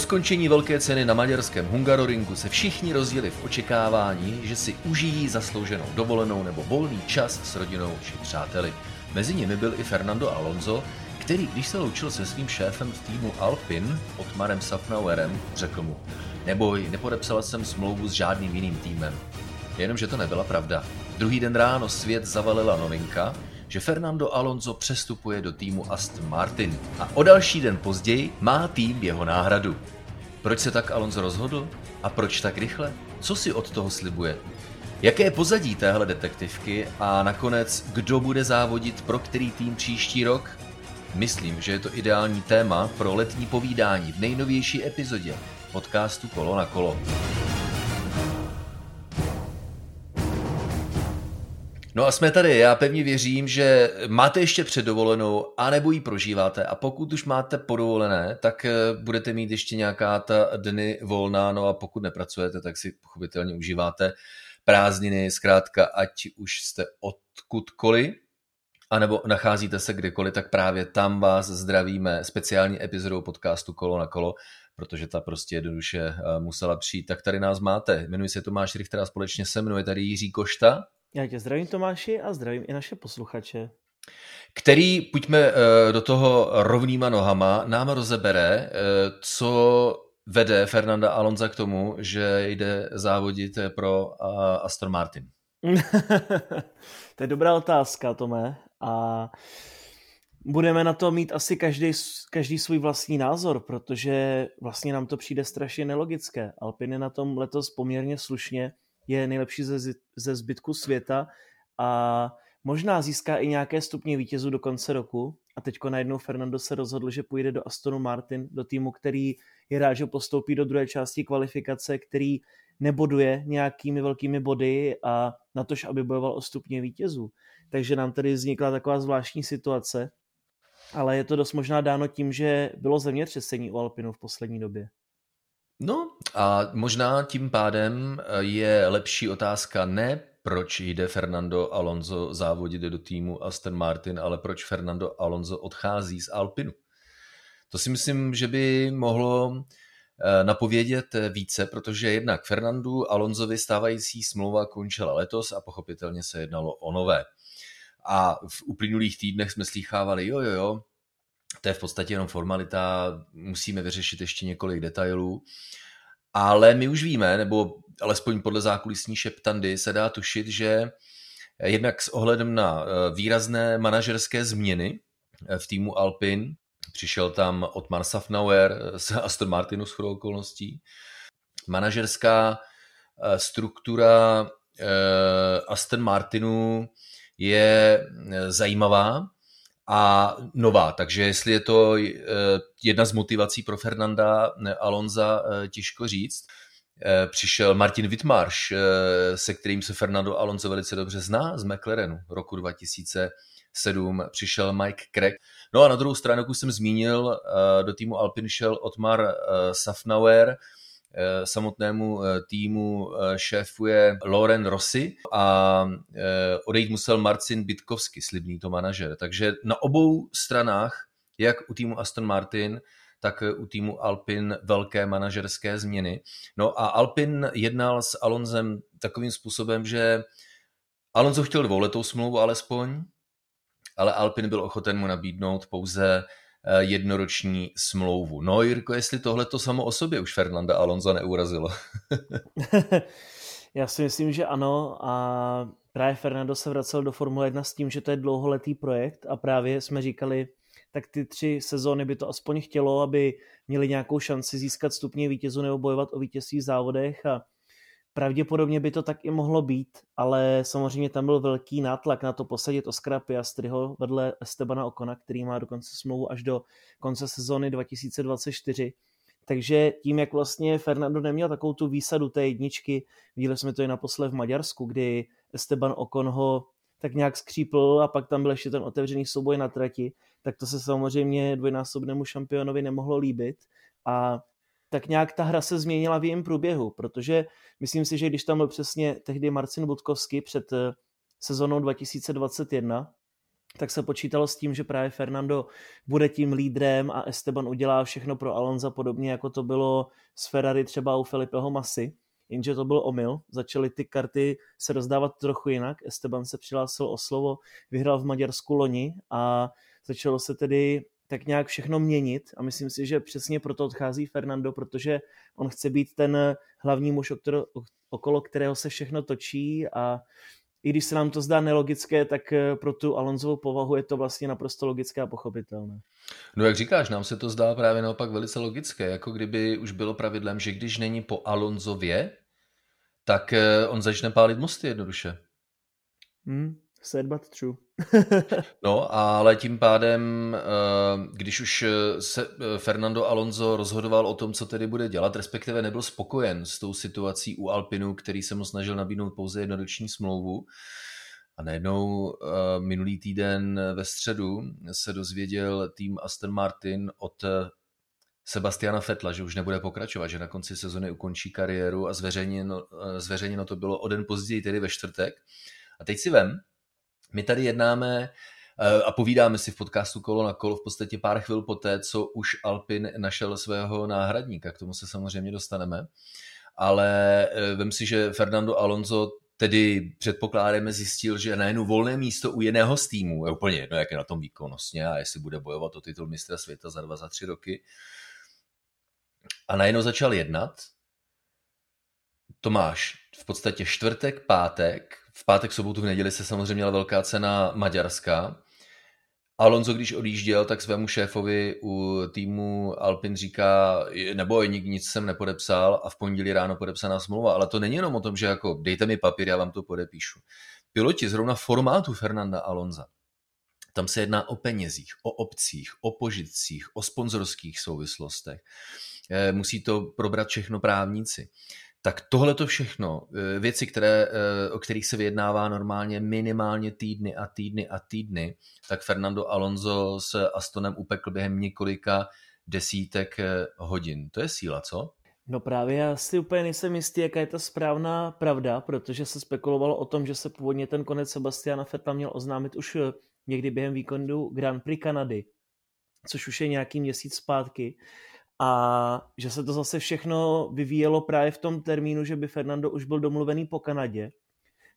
Skončení velké ceny na maďarském Hungaroringu se všichni rozdělili v očekávání, že si užijí zaslouženou dovolenou nebo volný čas s rodinou či přáteli. Mezi nimi byl i Fernando Alonso, který, když se loučil se svým šéfem v týmu Alpin, Otmarem Safnauerem, řekl mu Neboj, nepodepsal jsem smlouvu s žádným jiným týmem. Jenomže to nebyla pravda. Druhý den ráno svět zavalila novinka, že Fernando Alonso přestupuje do týmu Aston Martin a o další den později má tým jeho náhradu. Proč se tak Alonso rozhodl? A proč tak rychle? Co si od toho slibuje? Jaké je pozadí téhle detektivky a nakonec kdo bude závodit pro který tým příští rok? Myslím, že je to ideální téma pro letní povídání v nejnovější epizodě podcastu Kolo na kolo. No a jsme tady, já pevně věřím, že máte ještě před dovolenou, anebo ji prožíváte a pokud už máte podovolené, tak eh, budete mít ještě nějaká ta dny volná, no a pokud nepracujete, tak si pochopitelně užíváte prázdniny, zkrátka ať už jste odkudkoliv, anebo nacházíte se kdekoliv, tak právě tam vás zdravíme speciální epizodou podcastu Kolo na kolo, protože ta prostě jednoduše eh, musela přijít. Tak tady nás máte. Jmenuji se Tomáš Richter a společně se mnou je tady Jiří Košta. Já tě zdravím Tomáši a zdravím i naše posluchače. Který, pojďme eh, do toho rovnýma nohama, nám rozebere, eh, co vede Fernanda Alonza k tomu, že jde závodit pro Aston Martin. to je dobrá otázka, Tome. A budeme na to mít asi každý, každý svůj vlastní názor, protože vlastně nám to přijde strašně nelogické. Alpine na tom letos poměrně slušně, je nejlepší ze, ze zbytku světa a možná získá i nějaké stupně vítězů do konce roku. A teďko najednou Fernando se rozhodl, že půjde do Astonu Martin, do týmu, který je rád, že postoupí do druhé části kvalifikace, který neboduje nějakými velkými body a na tož, aby bojoval o stupně vítězů. Takže nám tady vznikla taková zvláštní situace, ale je to dost možná dáno tím, že bylo zemětřesení u Alpinu v poslední době. No a možná tím pádem eh, je lepší otázka ne proč jde Fernando Alonso závodit do týmu Aston Martin, ale proč Fernando Alonso odchází z Alpinu. To si myslím, že by mohlo eh, napovědět více, protože jednak Fernandu Alonsovi stávající smlouva končila letos a pochopitelně se jednalo o nové. A v uplynulých týdnech jsme slýchávali, jo, jo, jo, to je v podstatě jenom formalita, musíme vyřešit ještě několik detailů. Ale my už víme, nebo alespoň podle zákulisní šeptandy se dá tušit, že jednak s ohledem na eh, výrazné manažerské změny eh, v týmu Alpin, přišel tam Otmar Safnauer z Aston Martinu s okolností, manažerská eh, struktura Aston Martinu je zajímavá, a nová. Takže jestli je to eh, jedna z motivací pro Fernanda Alonza, eh, těžko říct. Eh, přišel Martin Wittmarsch, se kterým se Fernando Alonso velice dobře zná z McLarenu roku 2007. Přišel Mike Craig. No a na druhou stranu, jak už jsem zmínil, do týmu Alpine šel Otmar Safnauer, Eh, samotnému eh, týmu eh, šéfuje Loren Rossi a odejít musel Marcin Bitkovsky, slibný to manažer. Takže na obou stranách, jak u týmu Aston Martin, tak u týmu Alpin velké manažerské změny. No a Alpin jednal s Alonzem takovým způsobem, že Alonso chtěl dvouletou smlouvu alespoň, ale Alpin byl ochoten mu nabídnout pouze Eh, jednoroční smlouvu. No Jirko, jestli tohle to samo o sobě už Fernanda Alonso neurazilo. Já si myslím, že ano a právě Fernando se vracel do Formule 1 s tím, že to je dlouholetý projekt a právě jsme říkali, tak ty tři sezóny by to aspoň chtělo, aby měli nějakou šanci získat stupně vítězu nebo bojovat o vítězství v závodech a Pravděpodobně by to tak i mohlo být, ale samozřejmě tam byl velký nátlak na to posadit Oscara Piastriho vedle Estebana Okona, který má dokonce smlouvu až do konce sezóny 2024. Takže tím, jak vlastně Fernando neměl takovou tu výsadu té jedničky, viděli jsme to i naposled v Maďarsku, kdy Esteban Okon ho tak nějak skřípl a pak tam byl ještě ten otevřený souboj na trati, tak to se samozřejmě dvojnásobnému šampionovi nemohlo líbit a tak nějak ta hra se změnila v jejím průběhu, protože myslím si, že když tam byl přesně tehdy Marcin Budkovský před eh, sezonou 2021, tak se počítalo s tím, že právě Fernando bude tím lídrem a Esteban udělá všechno pro Alonza, podobně jako to bylo s Ferrari třeba u Felipeho Masy, jenže to byl omyl, začaly ty karty se rozdávat trochu jinak, Esteban se přihlásil o slovo, vyhrál v Maďarsku loni a začalo se tedy tak nějak všechno měnit a myslím si, že přesně proto odchází Fernando, protože on chce být ten hlavní muž, okolo kterého se všechno točí a i když se nám to zdá nelogické, tak eh, pro tu Alonzovou povahu je to vlastně naprosto logické a pochopitelné. No jak říkáš, nám se to zdá právě naopak velice logické, jako kdyby už bylo pravidlem, že když není po Alonzově, tak eh, on začne pálit mosty jednoduše. Hmm, sad but true. no, ale tím pádem, eh, když už se Fernando Alonso rozhodoval o tom, co tedy bude dělat, respektive nebyl spokojen s tou situací u Alpinu, který se mu snažil nabídnout pouze jednoroční smlouvu, a najednou eh, minulý týden ve středu se dozvěděl tým Aston Martin od Sebastiana Fetla, že už nebude pokračovat, že na konci sezony ukončí kariéru a zveřejněno, eh, zveřejněno to bylo o den později, tedy ve čtvrtek. A teď si vem, my tady jednáme eh, a povídáme si v podcastu Kolo na kolo v podstatě pár chvil poté, co už Alpin našel svého náhradníka. K tomu se samozřejmě dostaneme. Ale eh, vem si, že Fernando Alonso tedy předpokládáme zjistil, že najednou volné místo u jiného z týmu, je úplně jedno, jak je na tom výkonnostně a jestli bude bojovat o titul mistra světa za dva, za tři roky. A najednou začal jednat. Tomáš, v podstatě čtvrtek, pátek, v pátek, sobotu, v neděli se samozřejmě měla velká cena Maďarska. Alonso, když odjížděl, tak svému šéfovi u týmu Alpin říká, nebo nic jsem nepodepsal a v pondělí ráno podepsaná smlouva. Ale to není jenom o tom, že jako dejte mi papír, já vám to podepíšu. Piloti zrovna formátu Fernanda Alonza. Tam se jedná o penězích, o obcích, o požitcích, o sponzorských souvislostech. Eh, musí to probrat všechno právníci tak tohle to všechno, eh, věci, které, eh, o kterých se vyjednává normálně minimálně týdny a týdny a týdny, tak Fernando Alonso s Astonem upekl během několika desítek eh, hodin. To je síla, co? No právě já si úplně nejsem jistý, jaká je ta správná pravda, protože se spekulovalo o tom, že se původně ten konec Sebastiana Fetta měl oznámit už někdy během víkendu Grand Prix Kanady, což už je nějaký měsíc zpátky a že se to zase všechno vyvíjelo právě v tom termínu, že by Fernando už byl domluvený po Kanadě.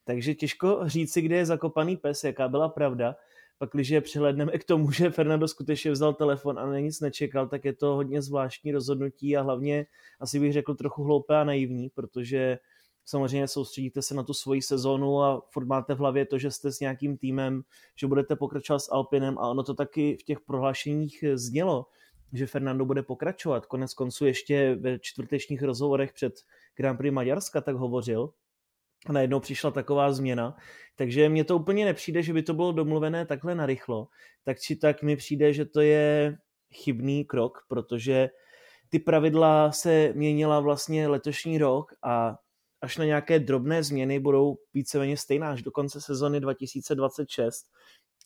Takže těžko říci, kde je zakopaný pes, jaká byla pravda. Pak, když přihledneme k tomu, že Fernando skutečně vzal telefon a na nic nečekal, tak je to hodně zvláštní rozhodnutí a hlavně asi bych řekl trochu hloupé a naivní, protože samozřejmě soustředíte se na tu svoji sezonu a furt máte v hlavě to, že jste s nějakým týmem, že budete pokračovat s Alpinem a ono to taky v těch prohlášeních znělo, že Fernando bude pokračovat. Konec konců ještě ve čtvrtečních rozhovorech před Grand Prix Maďarska tak hovořil. A najednou přišla taková změna. Takže mně to úplně nepřijde, že by to bylo domluvené takhle narychlo. Tak či tak mi přijde, že to je chybný krok, protože ty pravidla se měnila vlastně letošní rok a až na nějaké drobné změny budou víceméně stejná až do konce sezony 2026.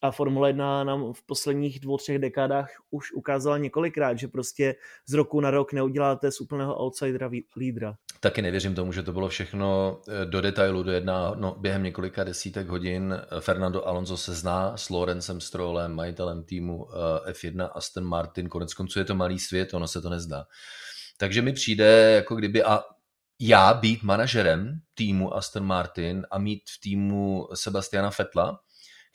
A Formule 1 nám v posledních dvou, třech dekádách už ukázala několikrát, že prostě z roku na rok neuděláte z úplného outsidera lídra. Taky nevěřím tomu, že to bylo všechno eh, do detailu, do jedna, no, během několika desítek hodin. Fernando Alonso se zná s Lorencem Strollem, majitelem týmu eh, F1 Aston Martin. Konec konců je to malý svět, ono se to nezdá. Takže mi přijde, jako kdyby, a já být manažerem týmu Aston Martin a mít v týmu Sebastiana Fetla,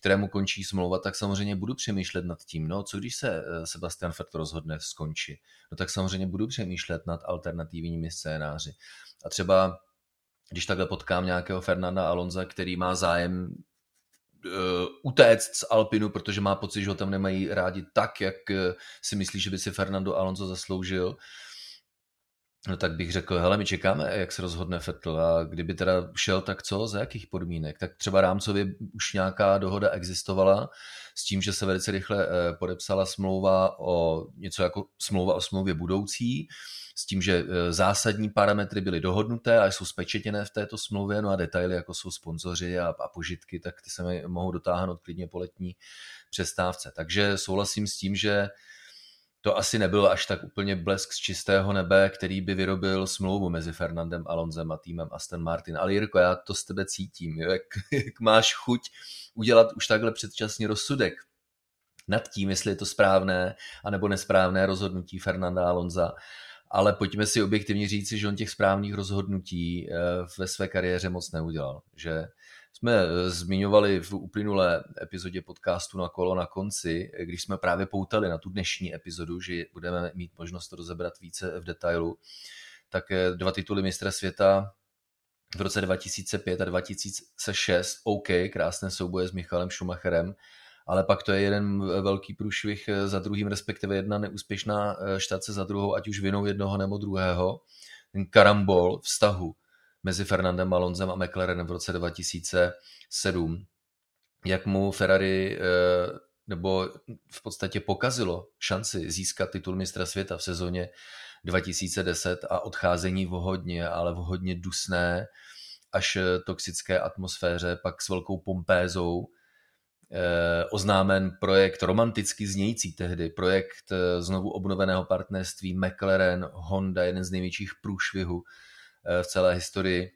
kterému končí smlouva, tak samozřejmě budu přemýšlet nad tím, no co když se eh, Sebastian Vettel rozhodne skončit, no tak samozřejmě budu přemýšlet nad alternativními scénáři. A třeba když takhle potkám nějakého Fernanda Alonza, který má zájem uh, utéct z Alpinu, protože má pocit, že ho tam nemají rádi tak, jak uh, si myslí, že by si Fernando Alonso zasloužil, No tak bych řekl, hele, my čekáme, jak se rozhodne Fettel a kdyby teda šel, tak co, za jakých podmínek? Tak třeba rámcově už nějaká dohoda existovala s tím, že se velice rychle eh, podepsala smlouva o něco jako smlouva o smlouvě budoucí, s tím, že eh, zásadní parametry byly dohodnuté a jsou spečetěné v této smlouvě, no a detaily, jako jsou sponzoři a, a požitky, tak ty se mohou dotáhnout klidně po letní přestávce. Takže souhlasím s tím, že to asi nebyl až tak úplně blesk z čistého nebe, který by vyrobil smlouvu mezi Fernandem Alonzem a týmem Aston Martin. Ale Jirko, já to z tebe cítím, jo? Jak, jak máš chuť udělat už takhle předčasný rozsudek nad tím, jestli je to správné anebo nesprávné rozhodnutí Fernanda Alonza. Ale pojďme si objektivně říci, že on těch správných rozhodnutí eh, ve své kariéře moc neudělal. Že jsme eh, zmiňovali v uplynulé epizodě podcastu na kolo na konci, když jsme právě poutali na tu dnešní epizodu, že budeme mít možnost to rozebrat více v detailu, tak eh, dva tituly mistra světa v roce 2005 a 2006, OK, krásné souboje s Michalem Schumacherem, ale pak to je jeden velký průšvih eh, za druhým, respektive jedna neúspěšná štace za druhou, ať už vinou jednoho nebo druhého. Ten karambol vztahu mezi Fernandem Alonzem a McLarenem v roce 2007, jak mu Ferrari eh, nebo v podstatě pokazilo šanci získat titul mistra světa v sezóně 2010 a odcházení v hodně, ale v hodně dusné až toxické atmosféře, pak s velkou pompézou eh, oznámen projekt romanticky znějící tehdy, projekt eh, znovu obnoveného partnerství McLaren, Honda, jeden z největších průšvihů Eh, v celé historii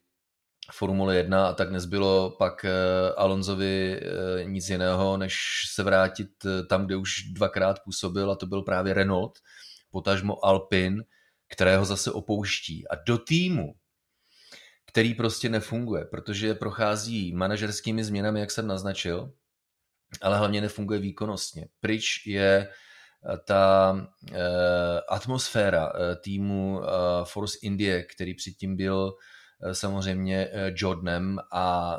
Formule 1 a tak nezbylo pak eh, Alonzovi eh, nic jiného, než se vrátit tam, kde už dvakrát působil a to byl právě Renault, potažmo Alpin, kterého zase opouští. A do týmu, který prostě nefunguje, protože prochází manažerskými změnami, jak jsem naznačil, ale hlavně nefunguje výkonnostně. Pryč je ta uh, atmosféra uh, týmu uh, Force Indie, který předtím byl samozřejmě Jordanem a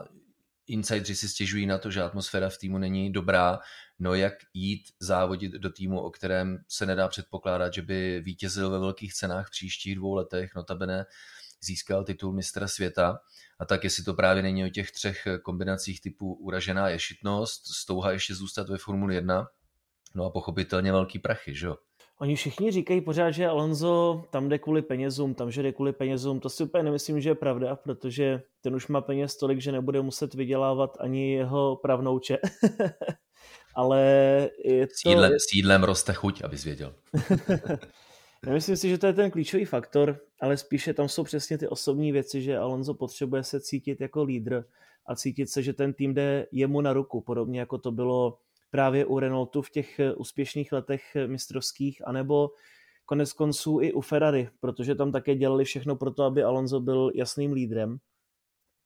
insidři si stěžují na to, že atmosféra v týmu není dobrá, no jak jít závodit do týmu, o kterém se nedá předpokládat, že by vítězil ve velkých cenách v příštích dvou letech, notabene získal titul mistra světa. A tak jestli to právě není o těch třech kombinacích typu uražená ješitnost, stouha ještě zůstat ve Formuli 1, No a pochopitelně velký prachy, že jo? Oni všichni říkají pořád, že Alonso tam jde kvůli penězům, tam že jde kvůli penězům. To si úplně nemyslím, že je pravda, protože ten už má peněz tolik, že nebude muset vydělávat ani jeho pravnouče. Ale je to... Sídlem, sídlem roste chuť, abys věděl. Nemyslím si, že to je ten klíčový faktor, ale spíše tam jsou přesně ty osobní věci, že Alonso potřebuje se cítit jako lídr a cítit se, že ten tým jde jemu na ruku, podobně jako to bylo právě u Renaultu v těch eh, úspěšných letech eh, mistrovských, anebo konec konců i u Ferrari, protože tam také dělali všechno pro to, aby Alonso byl jasným lídrem.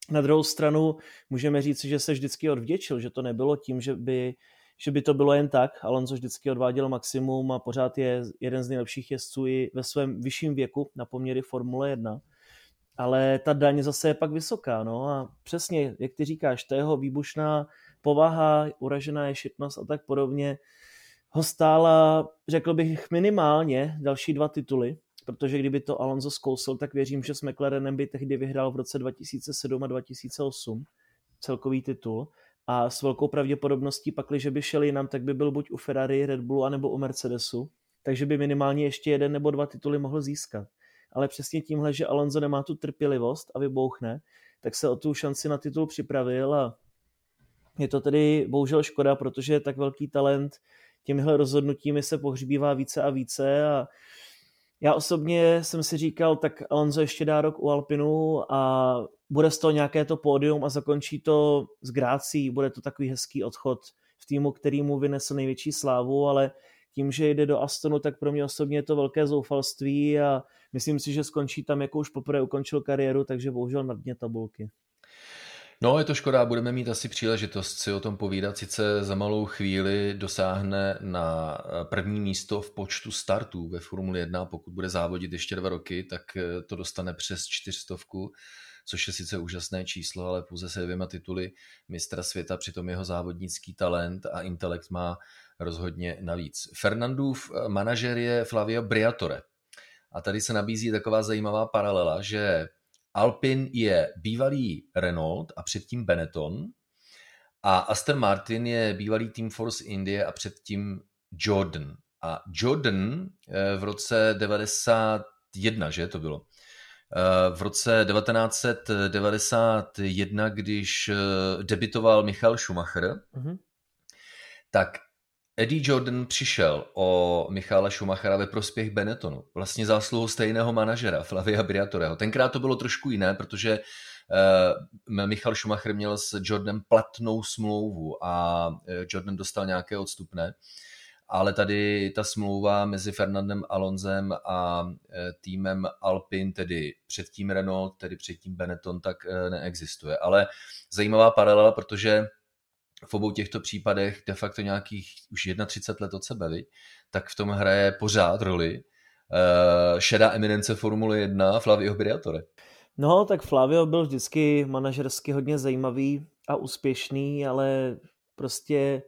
Na druhou stranu můžeme říct, že se vždycky odvděčil, že to nebylo tím, že by, že by to bylo jen tak. Alonso vždycky odváděl maximum a pořád je jeden z nejlepších jezdců i ve svém vyšším věku na poměry Formule 1. Ale ta daň zase je pak vysoká. No a přesně, jak ty říkáš, to jeho výbušná povaha, uražená ješitnost a tak podobně ho stála, řekl bych, minimálně další dva tituly, protože kdyby to Alonso zkousil, tak věřím, že s McLarenem by tehdy vyhrál v roce 2007 a 2008 celkový titul a s velkou pravděpodobností pak, když by šel jinam, tak by byl buď u Ferrari, Red Bullu, anebo u Mercedesu, takže by minimálně ještě jeden nebo dva tituly mohl získat. Ale přesně tímhle, že Alonso nemá tu trpělivost a vybouchne, tak se o tu šanci na titul připravil a je to tedy bohužel škoda, protože tak velký talent těmihle rozhodnutími se pohřbívá více a více a já osobně jsem si říkal, tak Alonso ještě dá rok u Alpinu a bude z toho nějaké to pódium a zakončí to s grácí, bude to takový hezký odchod v týmu, který mu vynesl největší slávu, ale tím, že jde do Astonu, tak pro mě osobně je to velké zoufalství a myslím si, že skončí tam, jako už poprvé ukončil kariéru, takže bohužel na dně tabulky. No, je to škoda, budeme mít asi příležitost si o tom povídat. Sice za malou chvíli dosáhne na eh, první místo v počtu startů ve Formuli 1, pokud bude závodit ještě dva roky, tak eh, to dostane přes čtyřstovku, což je sice úžasné číslo, ale pouze se dvěma tituly mistra světa, přitom jeho závodnický talent a intelekt má rozhodně navíc. Fernandův eh, manažer je Flavio Briatore. A tady se nabízí taková zajímavá paralela, že Alpin je bývalý Renault a předtím Benetton a Aston Martin je bývalý Team Force India a předtím Jordan. A Jordan eh, v roce 91, že to bylo, eh, v roce 1991, když eh, debitoval Michal Schumacher, mm-hmm. tak Eddie Jordan přišel o Michala Schumachera ve prospěch Benettonu. Vlastně zásluhou stejného manažera, Flavia Briatoreho. Tenkrát to bylo trošku jiné, protože uh, Michal Schumacher měl s Jordanem platnou smlouvu a eh, Jordan dostal nějaké odstupné. Ale tady ta smlouva mezi Fernandem Alonzem a eh, týmem Alpin, tedy předtím Renault, tedy předtím Benetton, tak neexistuje. Ale zajímavá paralela, protože v obou těchto případech de facto nějakých už 31 let od sebe, viď? tak v tom hraje pořád roli uh, šedá eminence Formule 1 Flavio Briatore. No, tak Flavio byl vždycky manažersky hodně zajímavý a úspěšný, ale prostě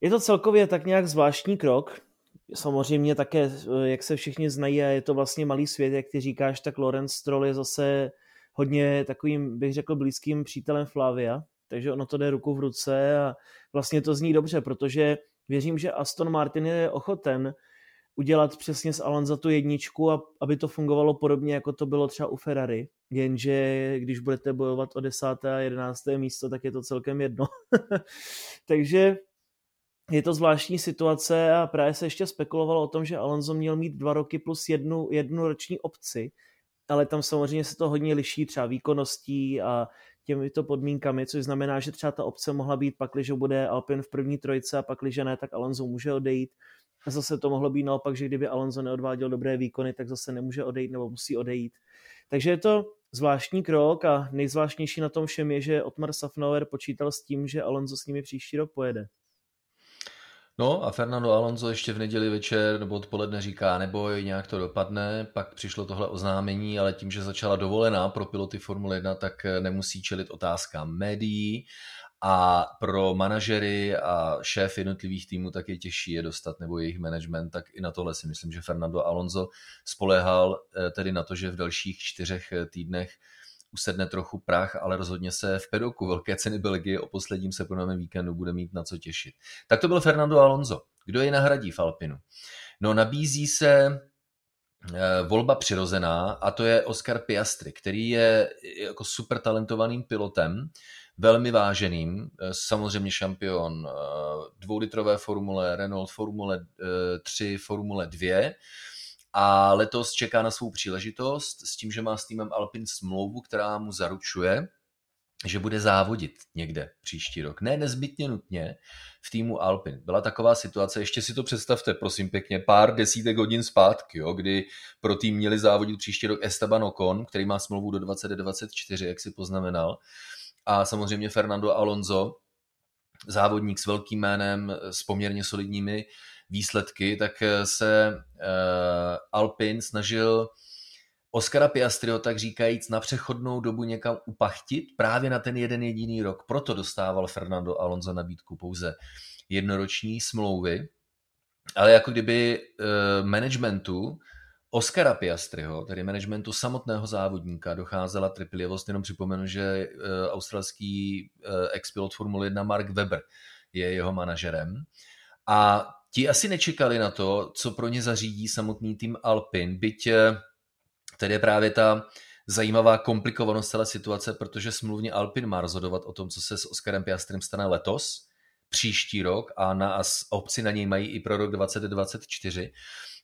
je to celkově tak nějak zvláštní krok. Samozřejmě také, jak se všichni znají, a je to vlastně malý svět, jak ty říkáš, tak Lorenz Stroll je zase hodně takovým, bych řekl, blízkým přítelem Flavia, takže ono to jde ruku v ruce a vlastně to zní dobře, protože věřím, že Aston Martin je ochoten udělat přesně z Alonza tu jedničku, a, aby to fungovalo podobně, jako to bylo třeba u Ferrari. Jenže když budete bojovat o 10. a 11. místo, tak je to celkem jedno. Takže je to zvláštní situace a právě se ještě spekulovalo o tom, že Alonso měl mít dva roky plus jednu, jednu roční opci, ale tam samozřejmě se to hodně liší třeba výkonností a těmito podmínkami, což znamená, že třeba ta obce mohla být pak, když bude Alpin v první trojce a pak, když ne, tak Alonso může odejít. A zase to mohlo být naopak, že kdyby Alonso neodváděl dobré výkony, tak zase nemůže odejít nebo musí odejít. Takže je to zvláštní krok a nejzvláštnější na tom všem je, že Otmar Safnauer počítal s tím, že Alonso s nimi příští rok pojede. No a Fernando Alonso ještě v neděli večer nebo odpoledne říká, neboj, nějak to dopadne, pak přišlo tohle oznámení, ale tím, že začala dovolená pro piloty Formule 1, tak nemusí čelit otázkám médií. A pro manažery a šéf jednotlivých týmů tak je těžší je dostat, nebo jejich management, tak i na tohle si myslím, že Fernando Alonso spolehal eh, tedy na to, že v dalších čtyřech eh, týdnech usedne trochu prach, ale rozhodně se v pedoku velké ceny Belgie o posledním sekunnovém víkendu bude mít na co těšit. Tak to byl Fernando Alonso. Kdo je nahradí v Alpinu? No nabízí se eh, volba přirozená a to je Oscar Piastri, který je jako super talentovaným pilotem, velmi váženým, eh, samozřejmě šampion eh, dvoulitrové formule, Renault Formule 3, Formule 2, a letos čeká na svou příležitost s tím, že má s týmem Alpin smlouvu, která mu zaručuje, že bude závodit někde příští rok. Ne nezbytně nutně v týmu Alpin. Byla taková situace, ještě si to představte, prosím pěkně, pár desítek hodin zpátky, jo, kdy pro tým měli závodit příští rok Esteban Ocon, který má smlouvu do 2024, jak si poznamenal, a samozřejmě Fernando Alonso, závodník s velkým jménem, s poměrně solidními výsledky, tak eh, se uh, Alpin snažil Oscara Piastriho, tak říkajíc, na přechodnou dobu někam upachtit právě na ten jeden jediný rok. Proto dostával Fernando Alonso nabídku pouze jednoroční smlouvy, ale jako kdyby uh, managementu Oscara Piastriho, tedy managementu samotného závodníka, docházela trpělivost. Jenom připomenu, že australský ex-pilot Formule 1 Mark Webber je jeho manažerem. A ti asi nečekali na to, co pro ně zařídí samotný tým Alpin, byť eh, tady je právě ta zajímavá komplikovanost celé situace, protože smluvně Alpin má rozhodovat o tom, co se s Oskarem Piastrem stane letos, příští rok a na obci na něj mají i pro rok 2024.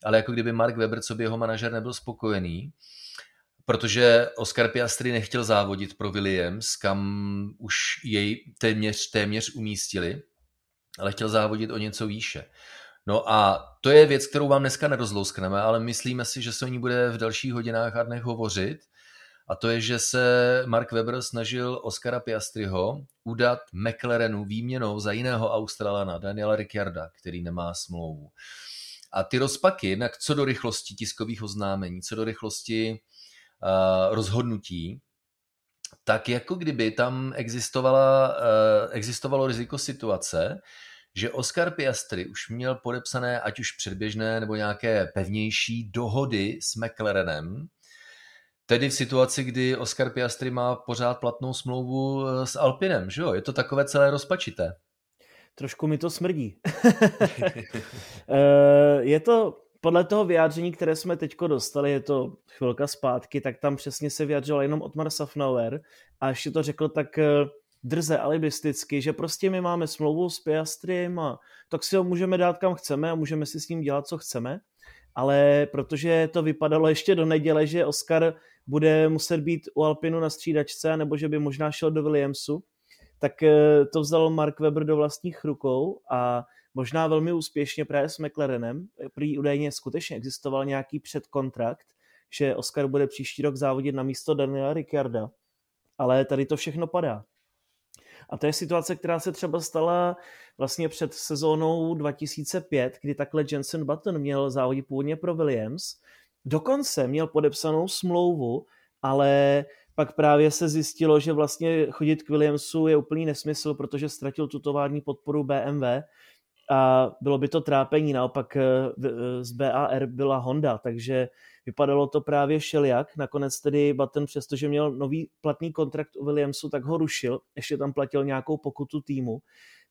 Ale jako kdyby Mark Webber, co by jeho manažer, nebyl spokojený, protože Oscar Piastri nechtěl závodit pro Williams, kam už jej téměř, téměř umístili, ale chtěl závodit o něco výše. No a to je věc, kterou vám dneska nerozlouskneme, ale myslíme si, že se o ní bude v dalších hodinách a dnech hovořit. A to je, že se Mark Webber snažil Oscara Piastriho udat McLarenu výměnou za jiného Australana, Daniela Ricciarda, který nemá smlouvu. A ty rozpaky, jednak co do rychlosti tiskových oznámení, co do rychlosti uh, rozhodnutí, tak jako kdyby tam existovala, uh, existovalo riziko situace, že Oscar Piastri už měl podepsané ať už předběžné nebo nějaké pevnější dohody s McLarenem, tedy v situaci, kdy Oscar Piastri má pořád platnou smlouvu eh, s Alpinem, že jo? Je to takové celé rozpačité. Trošku mi to smrdí. Eh, je to podle toho vyjádření, které jsme teďko dostali, je to chvilka zpátky, tak tam přesně se vyjadřoval jenom Otmar Safnauer a ještě to řekl tak eh, drze alibisticky, že prostě my máme smlouvu s Piastrym a tak si ho můžeme dát kam chceme a můžeme si s ním dělat, co chceme. Ale protože to vypadalo ještě do neděle, že Oscar bude muset být u Alpinu na střídačce, nebo že by možná šel do Williamsu, tak eh, to vzal Mark Webber do vlastních rukou a možná velmi úspěšně právě s McLarenem. Prý údajně skutečně existoval nějaký předkontrakt, že Oscar bude příští rok závodit na místo Daniela Ricciarda. Ale tady to všechno padá. A to je situace, která se třeba stala vlastně před sezónou 2005, kdy takhle Jensen Button měl závodit původně pro Williams. Dokonce měl podepsanou smlouvu, ale pak právě se zjistilo, že vlastně chodit k Williamsu je úplný nesmysl, protože ztratil tutovární podporu BMW a bylo by to trápení, naopak eh, eh, z BAR byla Honda, takže vypadalo to právě šelijak. Nakonec tedy Button, přestože měl nový platný kontrakt u Williamsu, tak ho rušil, ještě tam platil nějakou pokutu týmu.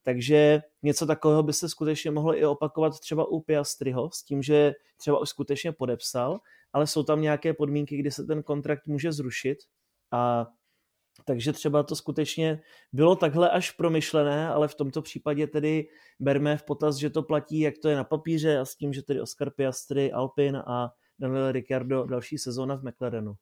Takže něco takového by se skutečně mohlo i opakovat třeba u Piastriho, s tím, že třeba už skutečně podepsal, ale jsou tam nějaké podmínky, kdy se ten kontrakt může zrušit a takže třeba to skutečně bylo takhle až promyšlené, ale v tomto případě tedy berme v potaz, že to platí, jak to je na papíře a s tím, že tedy Oscar Piastri, Alpin a Daniel Ricciardo další sezóna v McLarenu.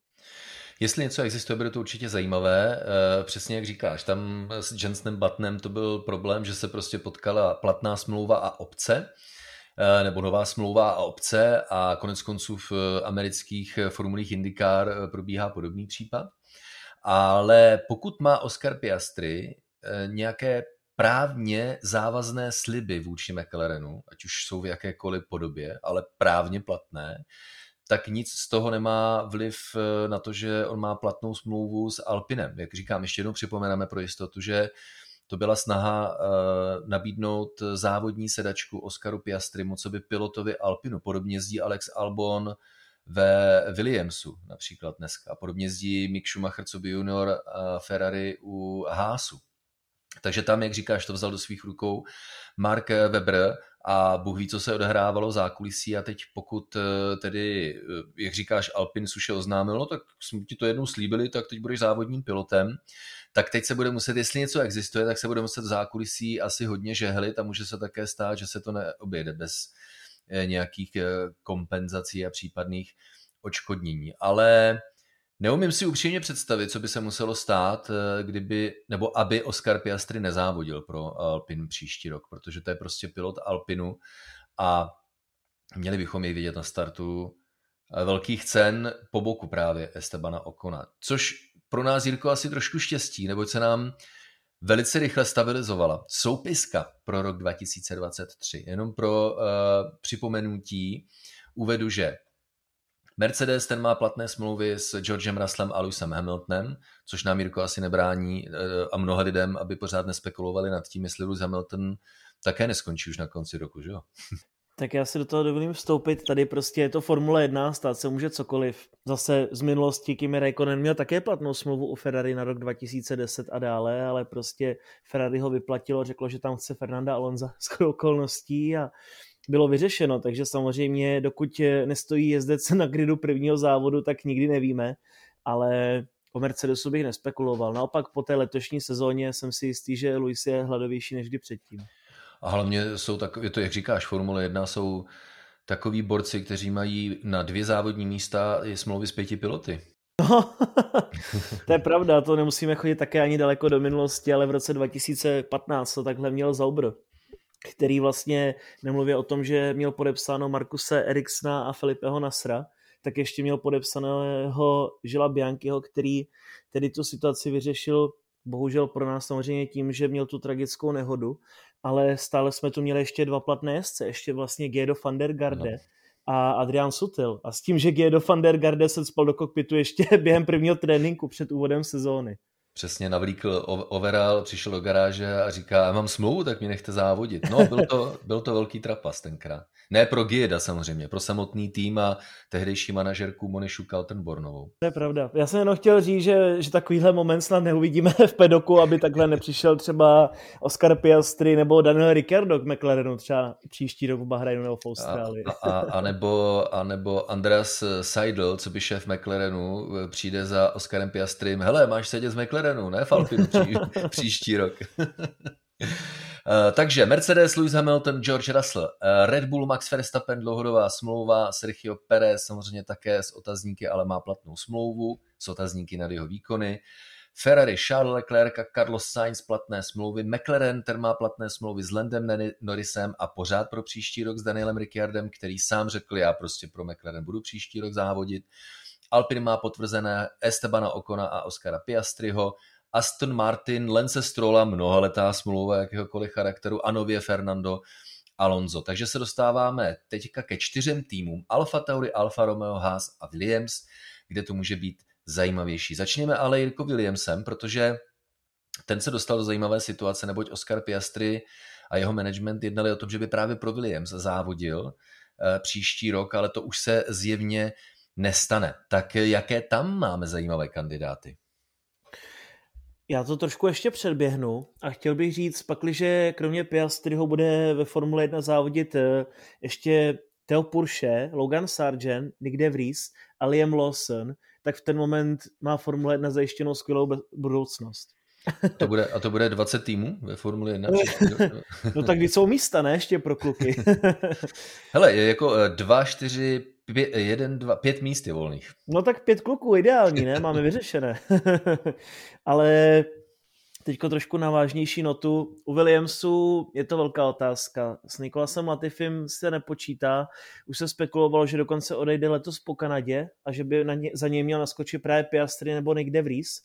Jestli něco existuje, bude to určitě zajímavé. Eh, přesně jak říkáš, tam s Jensenem Buttonem to byl problém, že se prostě potkala platná smlouva a obce, eh, nebo nová smlouva a obce a konec konců v amerických formulích IndyCar eh, probíhá podobný případ. Ale pokud má Oscar Piastri nějaké právně závazné sliby vůči McLarenu, ať už jsou v jakékoliv podobě, ale právně platné, tak nic z toho nemá vliv eh, na to, že on má platnou smlouvu s Alpinem. Jak říkám, ještě jednou připomeneme pro jistotu, že to byla snaha uh, nabídnout závodní sedačku Oscaru Piastrimu, co by pilotovi Alpinu. Podobně jezdí Alex Albon ve Williamsu například dneska. A podobně jezdí Mick Schumacher, co by junior Ferrari u Haasu. Takže tam, jak říkáš, to vzal do svých rukou Mark Webber a Bůh ví, co se odehrávalo zákulisí a teď pokud eh, tedy, eh, jak říkáš, Alpin suše oznámil, no tak jsme ti to jednou slíbili, tak teď budeš závodním pilotem, tak teď se bude muset, jestli něco existuje, tak se bude muset v zákulisí asi hodně žehlit a může se také stát, že se to neobjede bez nějakých kompenzací a případných očkodnění. Ale Neumím si upřímně představit, co by se muselo stát, eh, kdyby, nebo aby Oscar Piastri nezávodil pro Alpin příští rok, protože to je prostě pilot Alpinu a měli bychom jej vidět na startu eh, velkých cen po boku právě Estebana Okona. Což pro nás, Jirko, asi trošku štěstí, neboť se nám velice rychle stabilizovala soupiska pro rok 2023. Jenom pro uh, připomenutí uvedu, že Mercedes ten má platné smlouvy s Georgem Russellem a Lewisem Hamiltonem, což nám Jirko asi nebrání eh, a mnoha lidem, aby pořád nespekulovali nad tím, jestli Lewis Hamilton také neskončí už na konci roku, že jo? Tak já si do toho dovolím vstoupit. Tady prostě je to Formule 1, stát se může cokoliv. Zase z minulosti Kimi Raikkonen měl také platnou smlouvu u Ferrari na rok 2010 a dále, ale prostě Ferrari ho vyplatilo, řeklo, že tam chce Fernanda Alonso z okolností a bylo vyřešeno, takže samozřejmě dokud nestojí jezdec na gridu prvního závodu, tak nikdy nevíme, ale o Mercedesu bych nespekuloval. Naopak po té letošní sezóně jsem si jistý, že Luis je hladovější než kdy předtím. A hlavně jsou tak, je to jak říkáš, Formule 1 jsou takový borci, kteří mají na dvě závodní místa i smlouvy s pěti piloty. No, to je pravda, to nemusíme chodit také ani daleko do minulosti, ale v roce 2015 to takhle měl Zaubr který vlastně nemluvě o tom, že měl podepsáno Markuse Eriksna a Filipeho Nasra, tak ještě měl podepsaného Žila Bianchiho, který tedy tu situaci vyřešil bohužel pro nás samozřejmě tím, že měl tu tragickou nehodu, ale stále jsme tu měli ještě dva platné jezdce, ještě vlastně Gedo van der Garde no. a Adrian Sutil. A s tím, že Gedo van der Garde se spal do kokpitu ještě během prvního tréninku před úvodem sezóny. Přesně navlíkl overall, přišel do garáže a říká, mám smlouvu, tak mě nechte závodit. No, byl to, byl to velký trapas tenkrát. Ne pro Gieda samozřejmě, pro samotný tým a tehdejší manažerku Monišu Kaltenbornovou. To je pravda. Já jsem jenom chtěl říct, že, že takovýhle moment snad neuvidíme v pedoku, aby takhle nepřišel třeba Oscar Piastri nebo Daniel Ricciardo k McLarenu třeba příští rok v Bahrajnu nebo v Austrálii. A, a, a, nebo, a nebo Andreas Seidel, co by šéf McLarenu, přijde za Oscarem Piastrym. Hele, máš sedět s McLaren McLarenu, ne v Alpinu pří, příští rok. Eh, takže Mercedes, Lewis Hamilton, George Russell, eh, Red Bull, Max Verstappen, dlouhodobá smlouva, Sergio Perez samozřejmě také s otazníky, ale má platnou smlouvu, s otazníky nad jeho výkony. Ferrari, Charles Leclerc a Carlos Sainz platné smlouvy, McLaren, ten má platné smlouvy s Landem Norrisem a pořád pro příští rok s Danielem Ricciardem, který sám řekl, já prostě pro McLaren budu příští rok závodit. Alpine má potvrzené Estebana Okona a Oscara Piastriho, Aston Martin, Lance Strolla, mnohaletá smlouva jakéhokoliv charakteru a nově Fernando Alonso. Takže se dostáváme teďka ke čtyřem týmům Alfa Tauri, Alfa Romeo, Haas a Williams, kde to může být zajímavější. Začněme ale Jirko Williamsem, protože ten se dostal do zajímavé situace, neboť Oscar Piastri a jeho management jednali o tom, že by právě pro Williams závodil eh, příští rok, ale to už se zjevně nestane. Tak jaké tam máme zajímavé kandidáty? Já to trošku ještě předběhnu a chtěl bych říct, pakliže kromě Piastriho bude ve Formule 1 závodit eh, ještě Theo Purše, Logan Sargent, Nick De Vries a Liam Lawson, tak v ten moment má Formule 1 zajištěnou skvělou budoucnost. To bude, a to bude 20 týmů ve Formule 1? no tak když jsou místa, ne, ještě pro kluky. Hele, je jako 2, 4, 5, 1, 2, 5 míst je volných. No tak pět kluků, ideální, ne? Máme vyřešené. Ale teďko trošku na vážnější notu. U Williamsu je to velká otázka. S Nikolasem Latifim se nepočítá. Už se spekulovalo, že dokonce odejde letos po Kanadě a že by na ně, za něj měl naskočit právě Piastri nebo Nick De Vries.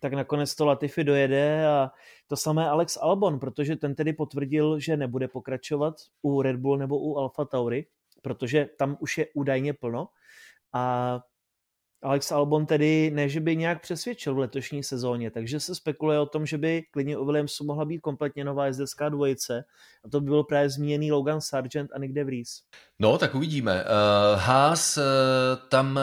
Tak nakonec to Latifi dojede a to samé Alex Albon, protože ten tedy potvrdil, že nebude pokračovat u Red Bull nebo u Alfa Tauri, protože tam už je údajně plno. A Alex Albon tedy ne, že by nějak přesvědčil v letošní sezóně, takže se spekuluje o tom, že by klidně u Williamsu mohla být kompletně nová jezdecká dvojice a to by byl právě zmíněný Logan Sargent a Nick De. No, tak uvidíme. Uh, Haas uh, tam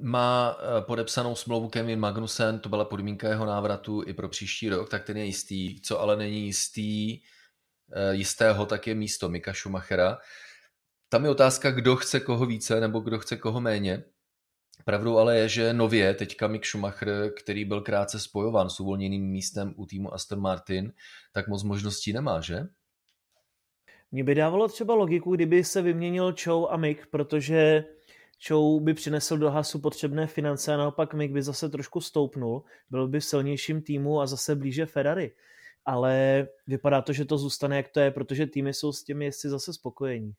má podepsanou smlouvu Kevin Magnussen, to byla podmínka jeho návratu i pro příští rok, tak ten je jistý. Co ale není jistý, uh, jistého, tak je místo Mika Schumachera. Tam je otázka, kdo chce koho více nebo kdo chce koho méně. Pravdou ale je, že nově teďka Mick Schumacher, který byl krátce spojován s uvolněným místem u týmu Aston Martin, tak moc možností nemá, že? Mně by dávalo třeba logiku, kdyby se vyměnil Chow a Mick, protože Chow by přinesl do Hasu potřebné finance a naopak Mick by zase trošku stoupnul, byl by v silnějším týmu a zase blíže Ferrari. Ale vypadá to, že to zůstane jak to je, protože týmy jsou s těmi jezdci zase spokojení.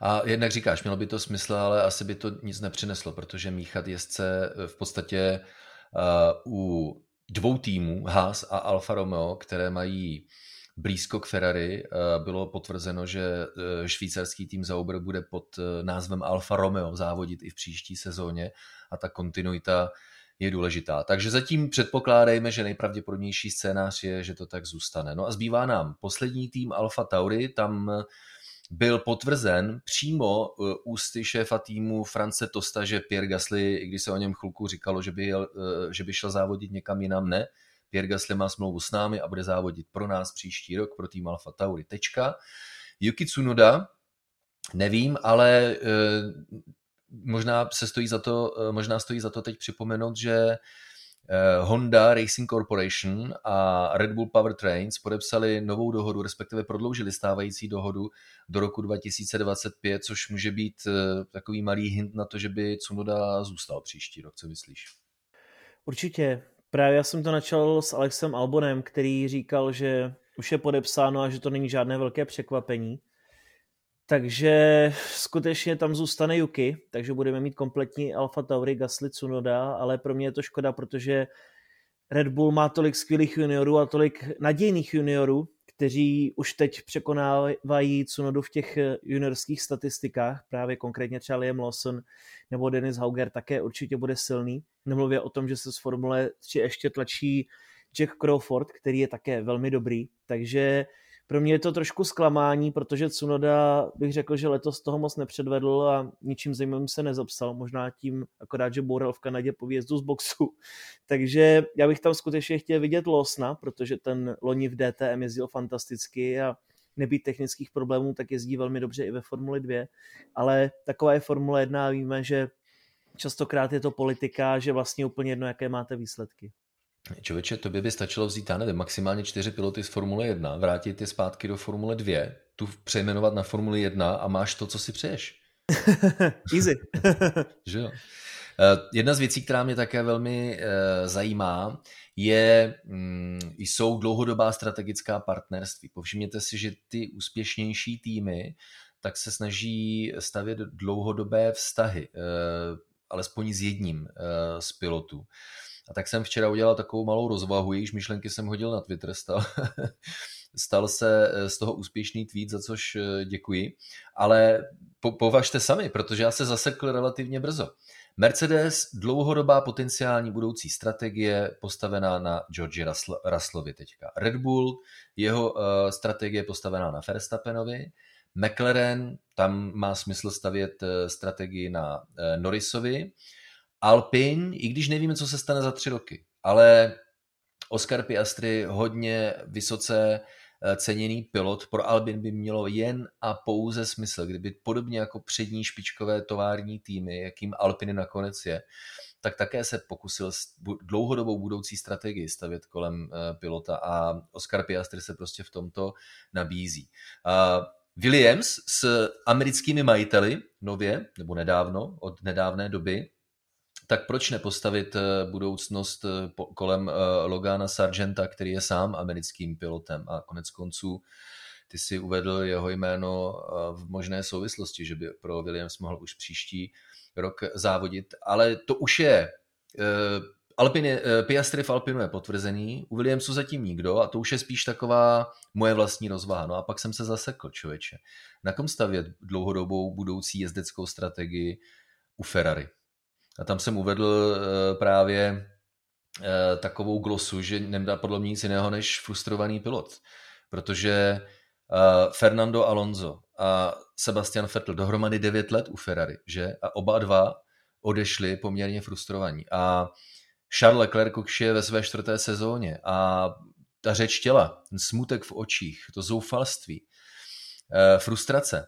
A jednak říkáš, mělo by to smysl, ale asi by to nic nepřineslo, protože míchat jezdce v podstatě uh, u dvou týmů, Haas a Alfa Romeo, které mají blízko k Ferrari, uh, bylo potvrzeno, že uh, švýcarský tým Zauber bude pod uh, názvem Alfa Romeo závodit i v příští sezóně a ta kontinuita je důležitá. Takže zatím předpokládejme, že nejpravděpodobnější scénář je, že to tak zůstane. No a zbývá nám poslední tým Alfa Tauri, tam byl potvrzen přímo ústy šéfa týmu France Tosta, že Pierre Gasly, když se o něm chvilku říkalo, že by, jel, že by šel závodit někam jinam, ne. Pierre Gasly má smlouvu s námi a bude závodit pro nás příští rok, pro tým Alfa Tauri. Tečka. Yuki Tsunoda, nevím, ale uh, možná se stojí za to, možná stojí za to teď připomenout, že Eh, Honda Racing Corporation a Red Bull Powertrains podepsali novou dohodu, respektive prodloužili stávající dohodu do roku 2025, což může být eh, takový malý hint na to, že by Tsunoda zůstal příští rok. Co myslíš? Určitě. Právě já jsem to načal s Alexem Albonem, který říkal, že už je podepsáno a že to není žádné velké překvapení. Takže skutečně tam zůstane Yuki, takže budeme mít kompletní Alfa Tauri, Gasly, Tsunoda, ale pro mě je to škoda, protože Red Bull má tolik skvělých juniorů a tolik nadějných juniorů, kteří už teď překonávají Tsunodu v těch juniorských statistikách, právě konkrétně třeba Liam Lawson nebo Dennis Hauger také určitě bude silný. Nemluvě o tom, že se z Formule 3 ještě tlačí Jack Crawford, který je také velmi dobrý, takže pro mě je to trošku zklamání, protože Tsunoda bych řekl, že letos toho moc nepředvedl a ničím zajímavým se nezapsal. Možná tím akorát, že boural v Kanadě po výjezdu z boxu. Takže já bych tam skutečně chtěl vidět Losna, protože ten loni v DTM jezdil fantasticky a nebýt technických problémů, tak jezdí velmi dobře i ve Formuli 2. Ale taková je Formule 1 a víme, že častokrát je to politika, že vlastně úplně jedno, jaké máte výsledky. Člověče, tobě by stačilo vzít, já nevím, maximálně čtyři piloty z Formule 1, vrátit je zpátky do Formule 2, tu přejmenovat na Formule 1 a máš to, co si přeješ. Easy. že jo? Eh, jedna z věcí, která mě také velmi eh, zajímá, je, mm, jsou dlouhodobá strategická partnerství. Povšimněte si, že ty úspěšnější týmy tak se snaží stavět dlouhodobé vztahy, eh, alespoň s jedním z pilotů. A tak jsem včera udělal takovou malou rozvahu, jejíž myšlenky jsem hodil na Twitter, stal, stal se z toho úspěšný tweet, za což děkuji. Ale po, považte sami, protože já se zasekl relativně brzo. Mercedes dlouhodobá potenciální budoucí strategie postavená na George Russellovi teďka. Red Bull, jeho uh, strategie postavená na Verstappenovi. McLaren, tam má smysl stavět strategii na Norrisovi. Alpine, i když nevíme, co se stane za tři roky, ale Oscar Piastri hodně vysoce Eh, ceněný pilot pro Albin by mělo jen a pouze smysl, kdyby podobně jako přední špičkové tovární týmy, jakým Alpiny nakonec je, tak také se pokusil dlouhodobou budoucí strategii stavět kolem eh, pilota a Oscar Piastri se prostě v tomto nabízí. Williams s americkými majiteli nově, nebo nedávno, od nedávné doby, tak proč nepostavit eh, budoucnost eh, kolem eh, Logana Sargenta, který je sám americkým pilotem a konec konců ty si uvedl jeho jméno v možné souvislosti, že by pro Williams mohl už příští rok závodit, ale to už je Alpine, Piastri v Alpinu je potvrzený, u Williamsu zatím nikdo a to už je spíš taková moje vlastní rozvaha. No a pak jsem se zasekl, člověče. Na kom stavět dlouhodobou budoucí jezdeckou strategii u Ferrari? A tam jsem uvedl eh, právě eh, takovou glosu, že nemá podle mě nic jiného než frustrovaný pilot. Protože eh, Fernando Alonso a Sebastian Vettel dohromady 9 let u Ferrari, že? A oba dva odešli poměrně frustrovaní. A Charles Leclerc už je ve své čtvrté sezóně a ta řeč těla, ten smutek v očích, to zoufalství, frustrace,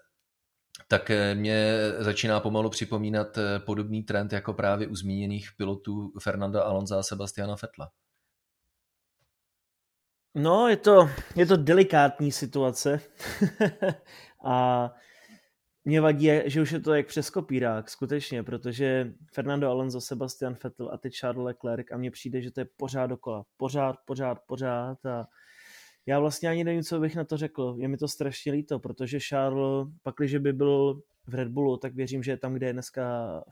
tak eh, mě začíná pomalu připomínat eh, podobný trend jako právě u zmíněných pilotů Fernanda Alonza a Sebastiana Fetla. No, je to, je to delikátní situace a mě vadí, že už je to jak přes kopírák, skutečně, protože Fernando Alonso, Sebastian Vettel a teď Charles Leclerc a mně přijde, že to je pořád dokola. Pořád, pořád, pořád a já vlastně ani nevím, co bych na to řekl. Je mi to strašně líto, protože Charles, pakliže by byl v Red Bullu, tak věřím, že je tam, kde je dneska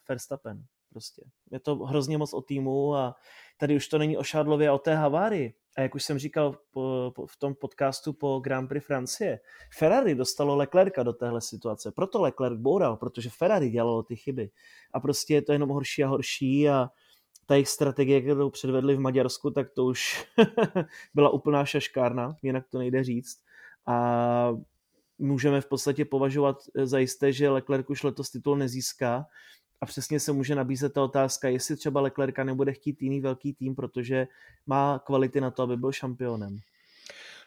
Verstappen. Prostě. Je to hrozně moc o týmu a tady už to není o Charlesovi a o té havárii. A jak už jsem říkal po, po, v tom podcastu po Grand Prix Francie, Ferrari dostalo Leclerca do téhle situace. Proto Leclerc boural, protože Ferrari dělalo ty chyby. A prostě je to jenom horší a horší a ta jejich strategie, kterou předvedli v Maďarsku, tak to už byla úplná šaškárna, jinak to nejde říct. A můžeme v podstatě považovat za jisté, že Leclerc už letos titul nezíská a přesně se může nabízet ta otázka, jestli třeba Leclerca nebude chtít jiný velký tým, protože má kvality na to, aby byl šampionem.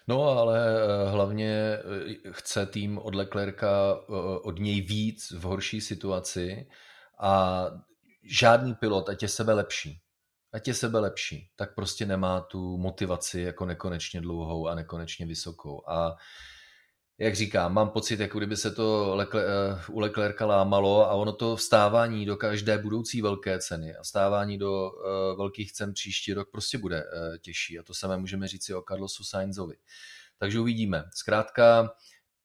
No ale eh, hlavně eh, chce tým od Leclerca eh, od něj víc v horší situaci a žádný pilot, ať je sebe lepší, ať je sebe lepší, tak prostě nemá tu motivaci jako nekonečně dlouhou a nekonečně vysokou. A jak říkám, mám pocit, jako kdyby se to lekle, uh, u Leclerca lámalo a ono to vstávání do každé budoucí velké ceny a vstávání do uh, velkých cen příští rok prostě bude uh, těžší. A to samé můžeme říct i o Carlosu Sainzovi. Takže uvidíme. Zkrátka,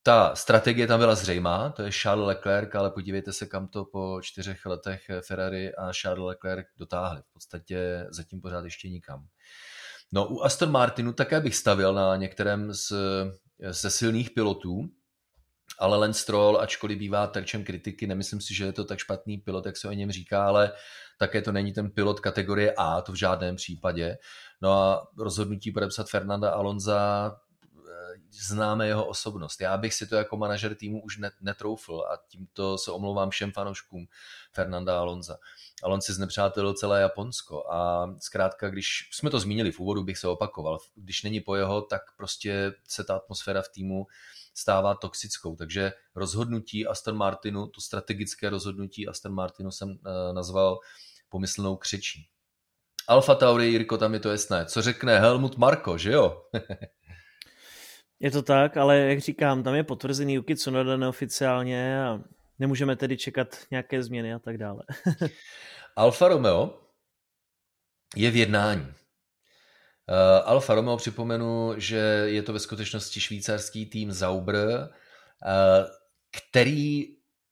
ta strategie tam byla zřejmá, to je Charles Leclerc, ale podívejte se, kam to po čtyřech letech Ferrari a Charles Leclerc dotáhli. V podstatě zatím pořád ještě nikam. No u Aston Martinu také bych stavil na některém z, ze silných pilotů, ale Lance Stroll, ačkoliv bývá terčem kritiky, nemyslím si, že je to tak špatný pilot, jak se o něm říká, ale také to není ten pilot kategorie A, to v žádném případě. No a rozhodnutí podepsat Fernanda Alonza známe jeho osobnost. Já bych si to jako manažer týmu už netroufl a tímto se omlouvám všem fanouškům Fernanda Alonza. Alon si znepřátelil celé Japonsko a zkrátka, když jsme to zmínili v úvodu, bych se opakoval, když není po jeho, tak prostě se ta atmosféra v týmu stává toxickou. Takže rozhodnutí Aston Martinu, to strategické rozhodnutí Aston Martinu jsem eh, nazval pomyslnou křečí. Alfa Tauri, Jirko, tam je to jasné. Co řekne Helmut Marko, že jo? je to tak, ale jak říkám, tam je potvrzený Yuki Tsunoda neoficiálně a nemůžeme tedy čekat nějaké změny a tak dále. Alfa Romeo je v jednání. Uh, Alfa Romeo připomenu, že je to ve skutečnosti švýcarský tým Zauber, uh, který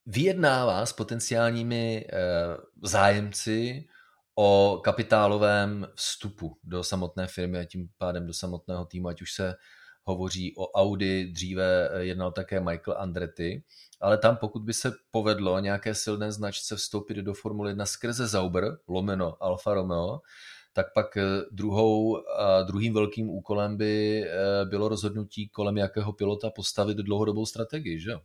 vyjednává s potenciálními uh, zájemci o kapitálovém vstupu do samotné firmy a tím pádem do samotného týmu, ať už se hovoří o Audi, dříve jednal také Michael Andretti, ale tam pokud by se povedlo nějaké silné značce vstoupit do Formule 1 skrze Zauber, lomeno Alfa Romeo, tak pak eh, druhou, druhým velkým úkolem by eh, bylo rozhodnutí, kolem jakého pilota postavit dlouhodobou strategii, že jo?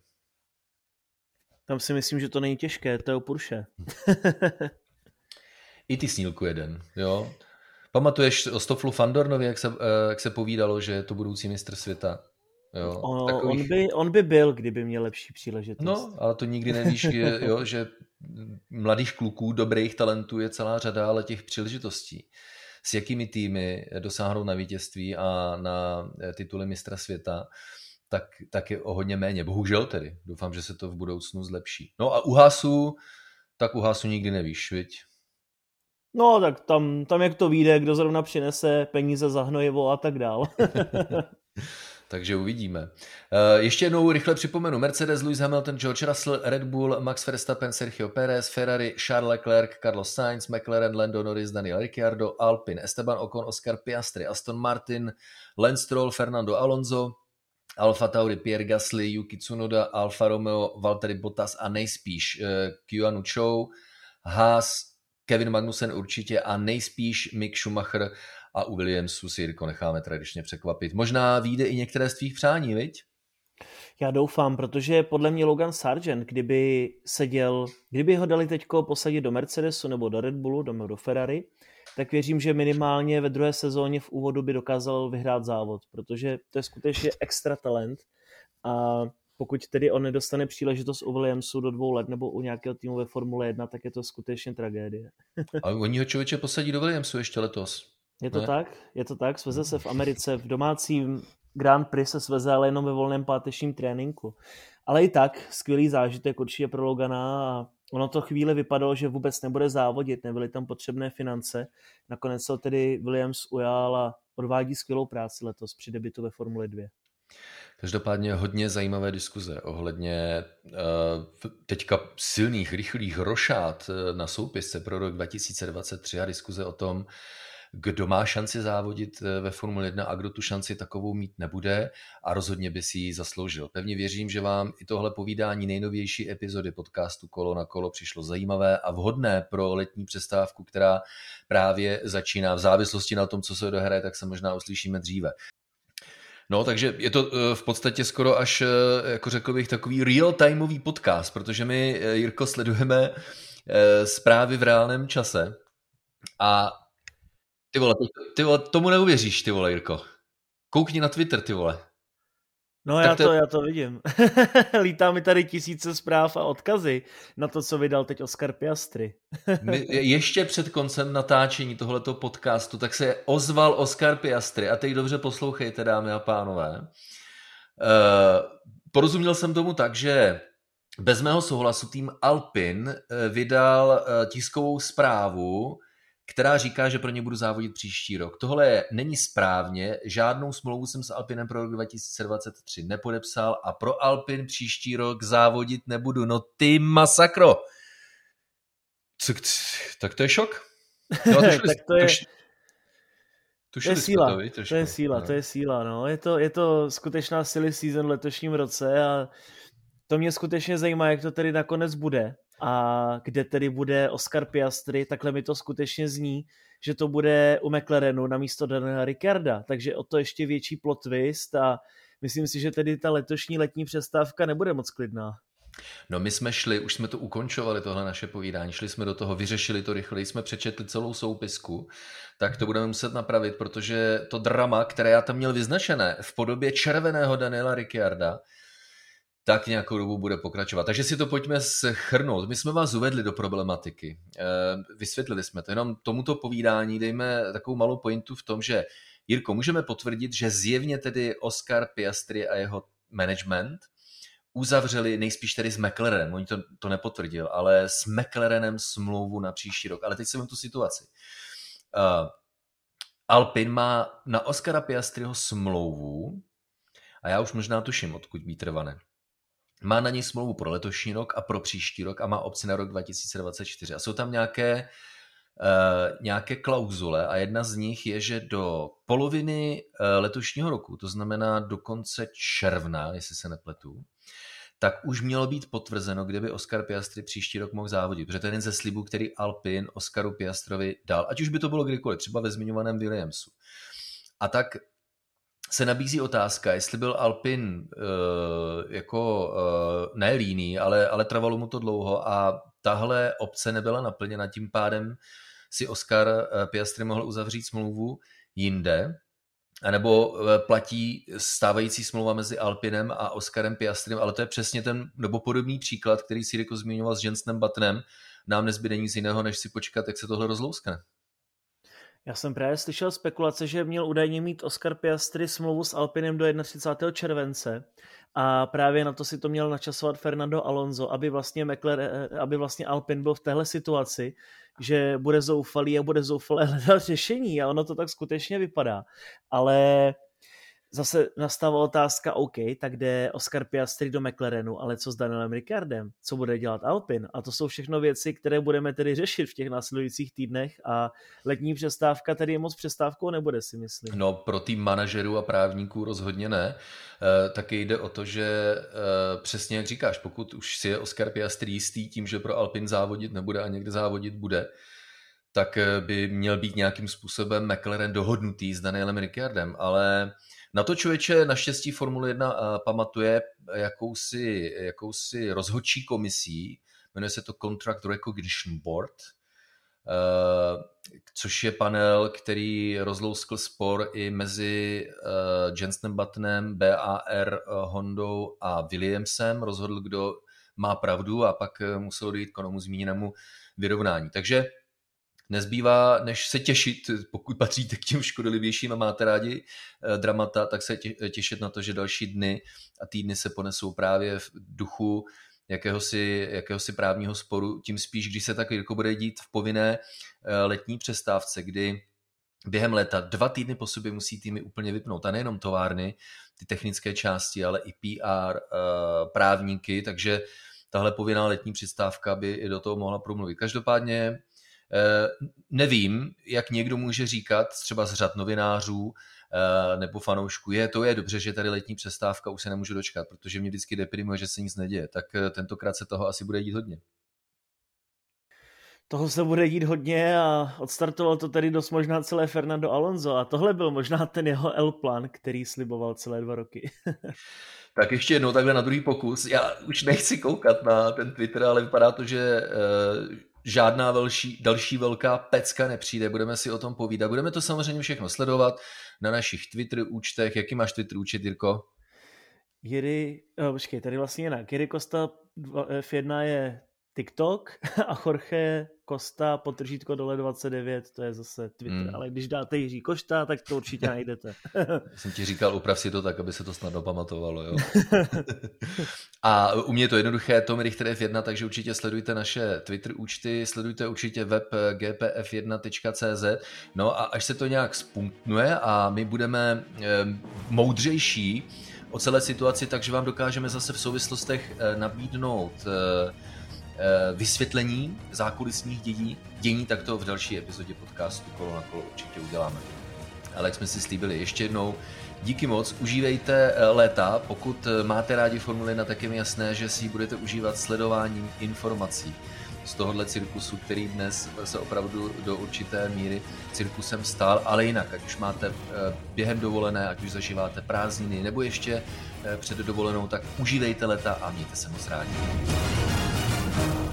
Tam si myslím, že to není těžké, to je o Porsche. I ty snílku jeden, jo. Pamatuješ o Stoflu Fandornovi, jak se, eh, jak se povídalo, že je to budoucí mistr světa? Jo, ono, takových... on, by, on by byl, kdyby měl lepší příležitost. No, ale to nikdy nevíš, jo, že mladých kluků, dobrých talentů je celá řada, ale těch příležitostí. S jakými týmy dosáhnou na vítězství a na eh, tituly mistra světa, tak, tak je o hodně méně. Bohužel tedy. Doufám, že se to v budoucnu zlepší. No a u Hasu, tak u Hasu nikdy nevíš, viď? No, tak tam, tam jak to vyjde, kdo zrovna přinese peníze za hnojivo a tak dál. Takže uvidíme. Eh, ještě jednou rychle připomenu. Mercedes, Lewis Hamilton, George Russell, Red Bull, Max Verstappen, Sergio Perez, Ferrari, Charles Leclerc, Carlos Sainz, McLaren, Lando Norris, Daniel Ricciardo, Alpine, Esteban Ocon, Oscar Piastri, Aston Martin, Lance Stroll, Fernando Alonso, Alfa Tauri, Pierre Gasly, Yuki Tsunoda, Alfa Romeo, Valtteri Bottas a nejspíš uh, Kianu Chou, Haas, Kevin Magnussen určitě a nejspíš Mick Schumacher a u Williamsu si Jirko necháme tradičně překvapit. Možná vyjde i některé z tvých přání, viď? Já doufám, protože podle mě Logan Sargent, kdyby seděl, kdyby ho dali teďko posadit do Mercedesu nebo do Red Bullu, nebo do Ferrari, tak věřím, že minimálně ve druhé sezóně v úvodu by dokázal vyhrát závod, protože to je skutečně extra talent a pokud tedy on nedostane příležitost u Williamsu do dvou let nebo u nějakého týmu ve Formule 1, tak je to skutečně tragédie. a oni ho člověče posadí do Williamsu ještě letos. Je to ne? tak, je to tak, sveze se v Americe, v domácím Grand Prix se sveze, ale jenom ve volném pátečním tréninku. Ale i tak, skvělý zážitek určitě pro Logana a ono to chvíli vypadalo, že vůbec nebude závodit, nebyly tam potřebné finance. Nakonec se tedy Williams ujal a odvádí skvělou práci letos při debitu ve Formuli 2. Každopádně hodně zajímavé diskuze ohledně uh, teďka silných, rychlých rošát eh, na soupisce pro rok 2023 a diskuze o tom, kdo má šanci závodit eh, ve Formule 1 a kdo tu šanci takovou mít nebude a rozhodně by si ji zasloužil. Pevně věřím, že vám i tohle povídání nejnovější epizody podcastu Kolo na kolo přišlo zajímavé a vhodné pro letní přestávku, která právě začíná. V závislosti na tom, co se dohraje, tak se možná uslyšíme dříve. No, takže je to eh, v podstatě skoro až, eh, jako řekl bych, takový real-timeový podcast, protože my, Jirko, sledujeme zprávy v reálném čase a ty vole, ty vole, tomu neuvěříš, ty vole, Jirko. Koukni na Twitter, ty vole. No já to, to, já to vidím. Lítá mi tady tisíce zpráv a odkazy na to, co vydal teď Oscar Piastri. My, ještě před koncem natáčení tohoto podcastu, tak se ozval Oscar Piastri a teď dobře poslouchejte, dámy a pánové. Uh, porozuměl jsem tomu tak, že bez mého souhlasu tým Alpin eh, vydal uh, tiskovou zprávu, která říká, že pro ně budu závodit příští rok. Tohle není správně, žádnou smlouvu jsem s Alpinem pro rok 2023 nepodepsal a pro Alpin příští rok závodit nebudu. No ty masakro! Co, tak to je šok. No, to tak to je... To, to je síla, to, to je síla, no. to je síla, no. Je to, je to skutečná silly season v letošním roce a to mě skutečně zajímá, jak to tedy nakonec bude a kde tedy bude Oscar Piastri, takhle mi to skutečně zní, že to bude u McLarenu na místo Daniela Ricarda, takže o to ještě větší plot twist a myslím si, že tedy ta letošní letní přestávka nebude moc klidná. No my jsme šli, už jsme to ukončovali, tohle naše povídání, šli jsme do toho, vyřešili to rychle, jsme přečetli celou soupisku, tak to budeme muset napravit, protože to drama, které já tam měl vyznačené v podobě červeného Daniela Ricciarda, tak nějakou dobu bude pokračovat. Takže si to pojďme schrnout. My jsme vás uvedli do problematiky. Eh, vysvětlili jsme to. Jenom tomuto povídání dejme takovou malou pointu v tom, že Jirko, můžeme potvrdit, že zjevně tedy Oscar Piastri a jeho management uzavřeli nejspíš tedy s McLarenem, oni to, to nepotvrdil, ale s McLarenem smlouvu na příští rok. Ale teď se tu situaci. Uh, Alpin má na Oscara Piastriho smlouvu a já už možná tuším, odkud být trvané. Má na něj smlouvu pro letošní rok a pro příští rok a má opci na rok 2024. A jsou tam nějaké, uh, nějaké klauzule a jedna z nich je, že do poloviny uh, letošního roku, to znamená do konce června, jestli se nepletu, tak už mělo být potvrzeno, kde by Oscar Piastri příští rok mohl závodit, protože to je jeden ze slibů, který Alpin Oscaru Piastrovi dal, ať už by to bylo kdykoliv, třeba ve zmiňovaném Williamsu. A tak se nabízí otázka, jestli byl Alpin uh, jako uh, ne líný, ale, ale trvalo mu to dlouho a tahle obce nebyla naplněna, tím pádem si Oscar uh, Piastri mohl uzavřít smlouvu jinde, anebo platí stávající smlouva mezi Alpinem a Oskarem Piastrem, ale to je přesně ten, nebo podobný příklad, který si jako zmiňoval s Jensenem Buttonem, nám nezbyde nic jiného, než si počkat, jak se tohle rozlouskne. Já jsem právě slyšel spekulace, že měl údajně mít Oscar Piastri smlouvu s Alpinem do 31. července a právě na to si to měl načasovat Fernando Alonso, aby vlastně, McLaren, aby vlastně Alpin byl v téhle situaci, že bude zoufalý a bude zoufalé hledat řešení a ono to tak skutečně vypadá. Ale zase nastává otázka, OK, tak jde Oscar Piastri do McLarenu, ale co s Danielem Ricardem? Co bude dělat Alpin? A to jsou všechno věci, které budeme tedy řešit v těch následujících týdnech a letní přestávka tedy moc přestávkou nebude, si myslím. No, pro tým manažerů a právníků rozhodně ne. E, taky jde o to, že e, přesně jak říkáš, pokud už si je Oscar Piastri jistý tím, že pro Alpin závodit nebude a někde závodit bude, tak eh, by měl být nějakým způsobem McLaren dohodnutý s Danielem Ricardem, ale na to člověče naštěstí Formule 1 eh, pamatuje jakousi, jakousi rozhodčí komisí, jmenuje se to Contract Recognition Board, eh, což je panel, který rozlouskl spor i mezi Jensenem Buttonem, BAR, Hondou a Williamsem, rozhodl, kdo má pravdu a pak muselo dojít k onomu zmíněnému vyrovnání. Takže nezbývá, než se těšit, pokud patříte k těm škodolivějším a máte rádi eh, dramata, tak se těšit na to, že další dny a týdny se ponesou právě v duchu jakéhosi, jakéhosi právního sporu, tím spíš, když se tak jako bude dít v povinné eh, letní přestávce, kdy během léta dva týdny po sobě musí týmy úplně vypnout. A nejenom továrny, ty technické části, ale i PR, eh, právníky, takže tahle povinná letní přestávka by i do toho mohla promluvit. Každopádně nevím, jak někdo může říkat, třeba z řad novinářů eh, nebo fanoušků, je, to je dobře, že tady letní přestávka, už se nemůžu dočkat, protože mě vždycky deprimuje, že se nic neděje. Tak eh, tentokrát se toho asi bude dít hodně. Toho se bude dít hodně a odstartoval to tady dost možná celé Fernando Alonso a tohle byl možná ten jeho L-plan, který sliboval celé dva roky. tak ještě jednou takhle na druhý pokus. Já už nechci koukat na ten Twitter, ale vypadá to, že žádná velší, další velká pecka nepřijde, budeme si o tom povídat. Budeme to samozřejmě všechno sledovat na našich Twitter účtech. Jaký máš Twitter účet, Jirko? Jiry, oh, počkej, tady vlastně jinak. Jiry Kosta F1 je TikTok a Jorge Kosta potržítko dole 29, to je zase Twitter, hmm. ale když dáte Jiří Košta, tak to určitě najdete. Jsem ti říkal, uprav si to tak, aby se to snadno pamatovalo, jo. a u mě je to jednoduché, Tom Richter F1, takže určitě sledujte naše Twitter účty, sledujte určitě web gpf1.cz, no a až se to nějak spunktnuje a my budeme eh, moudřejší o celé situaci, takže vám dokážeme zase v souvislostech eh, nabídnout eh, Eh, vysvětlení zákulisních dění, dění, tak to v další epizodě podcastu Kolo na kolo určitě uděláme. Ale jak jsme si slíbili, ještě jednou díky moc, užívejte eh, léta, pokud eh, máte rádi Formule 1, tak je mi jasné, že si ji budete užívat sledováním informací z tohohle cirkusu, který dnes se opravdu do určité míry cirkusem stál, ale jinak, ať už máte během dovolené, ať už zažíváte prázdniny, nebo ještě před dovolenou, tak užívejte leta a mějte se moc rádi. you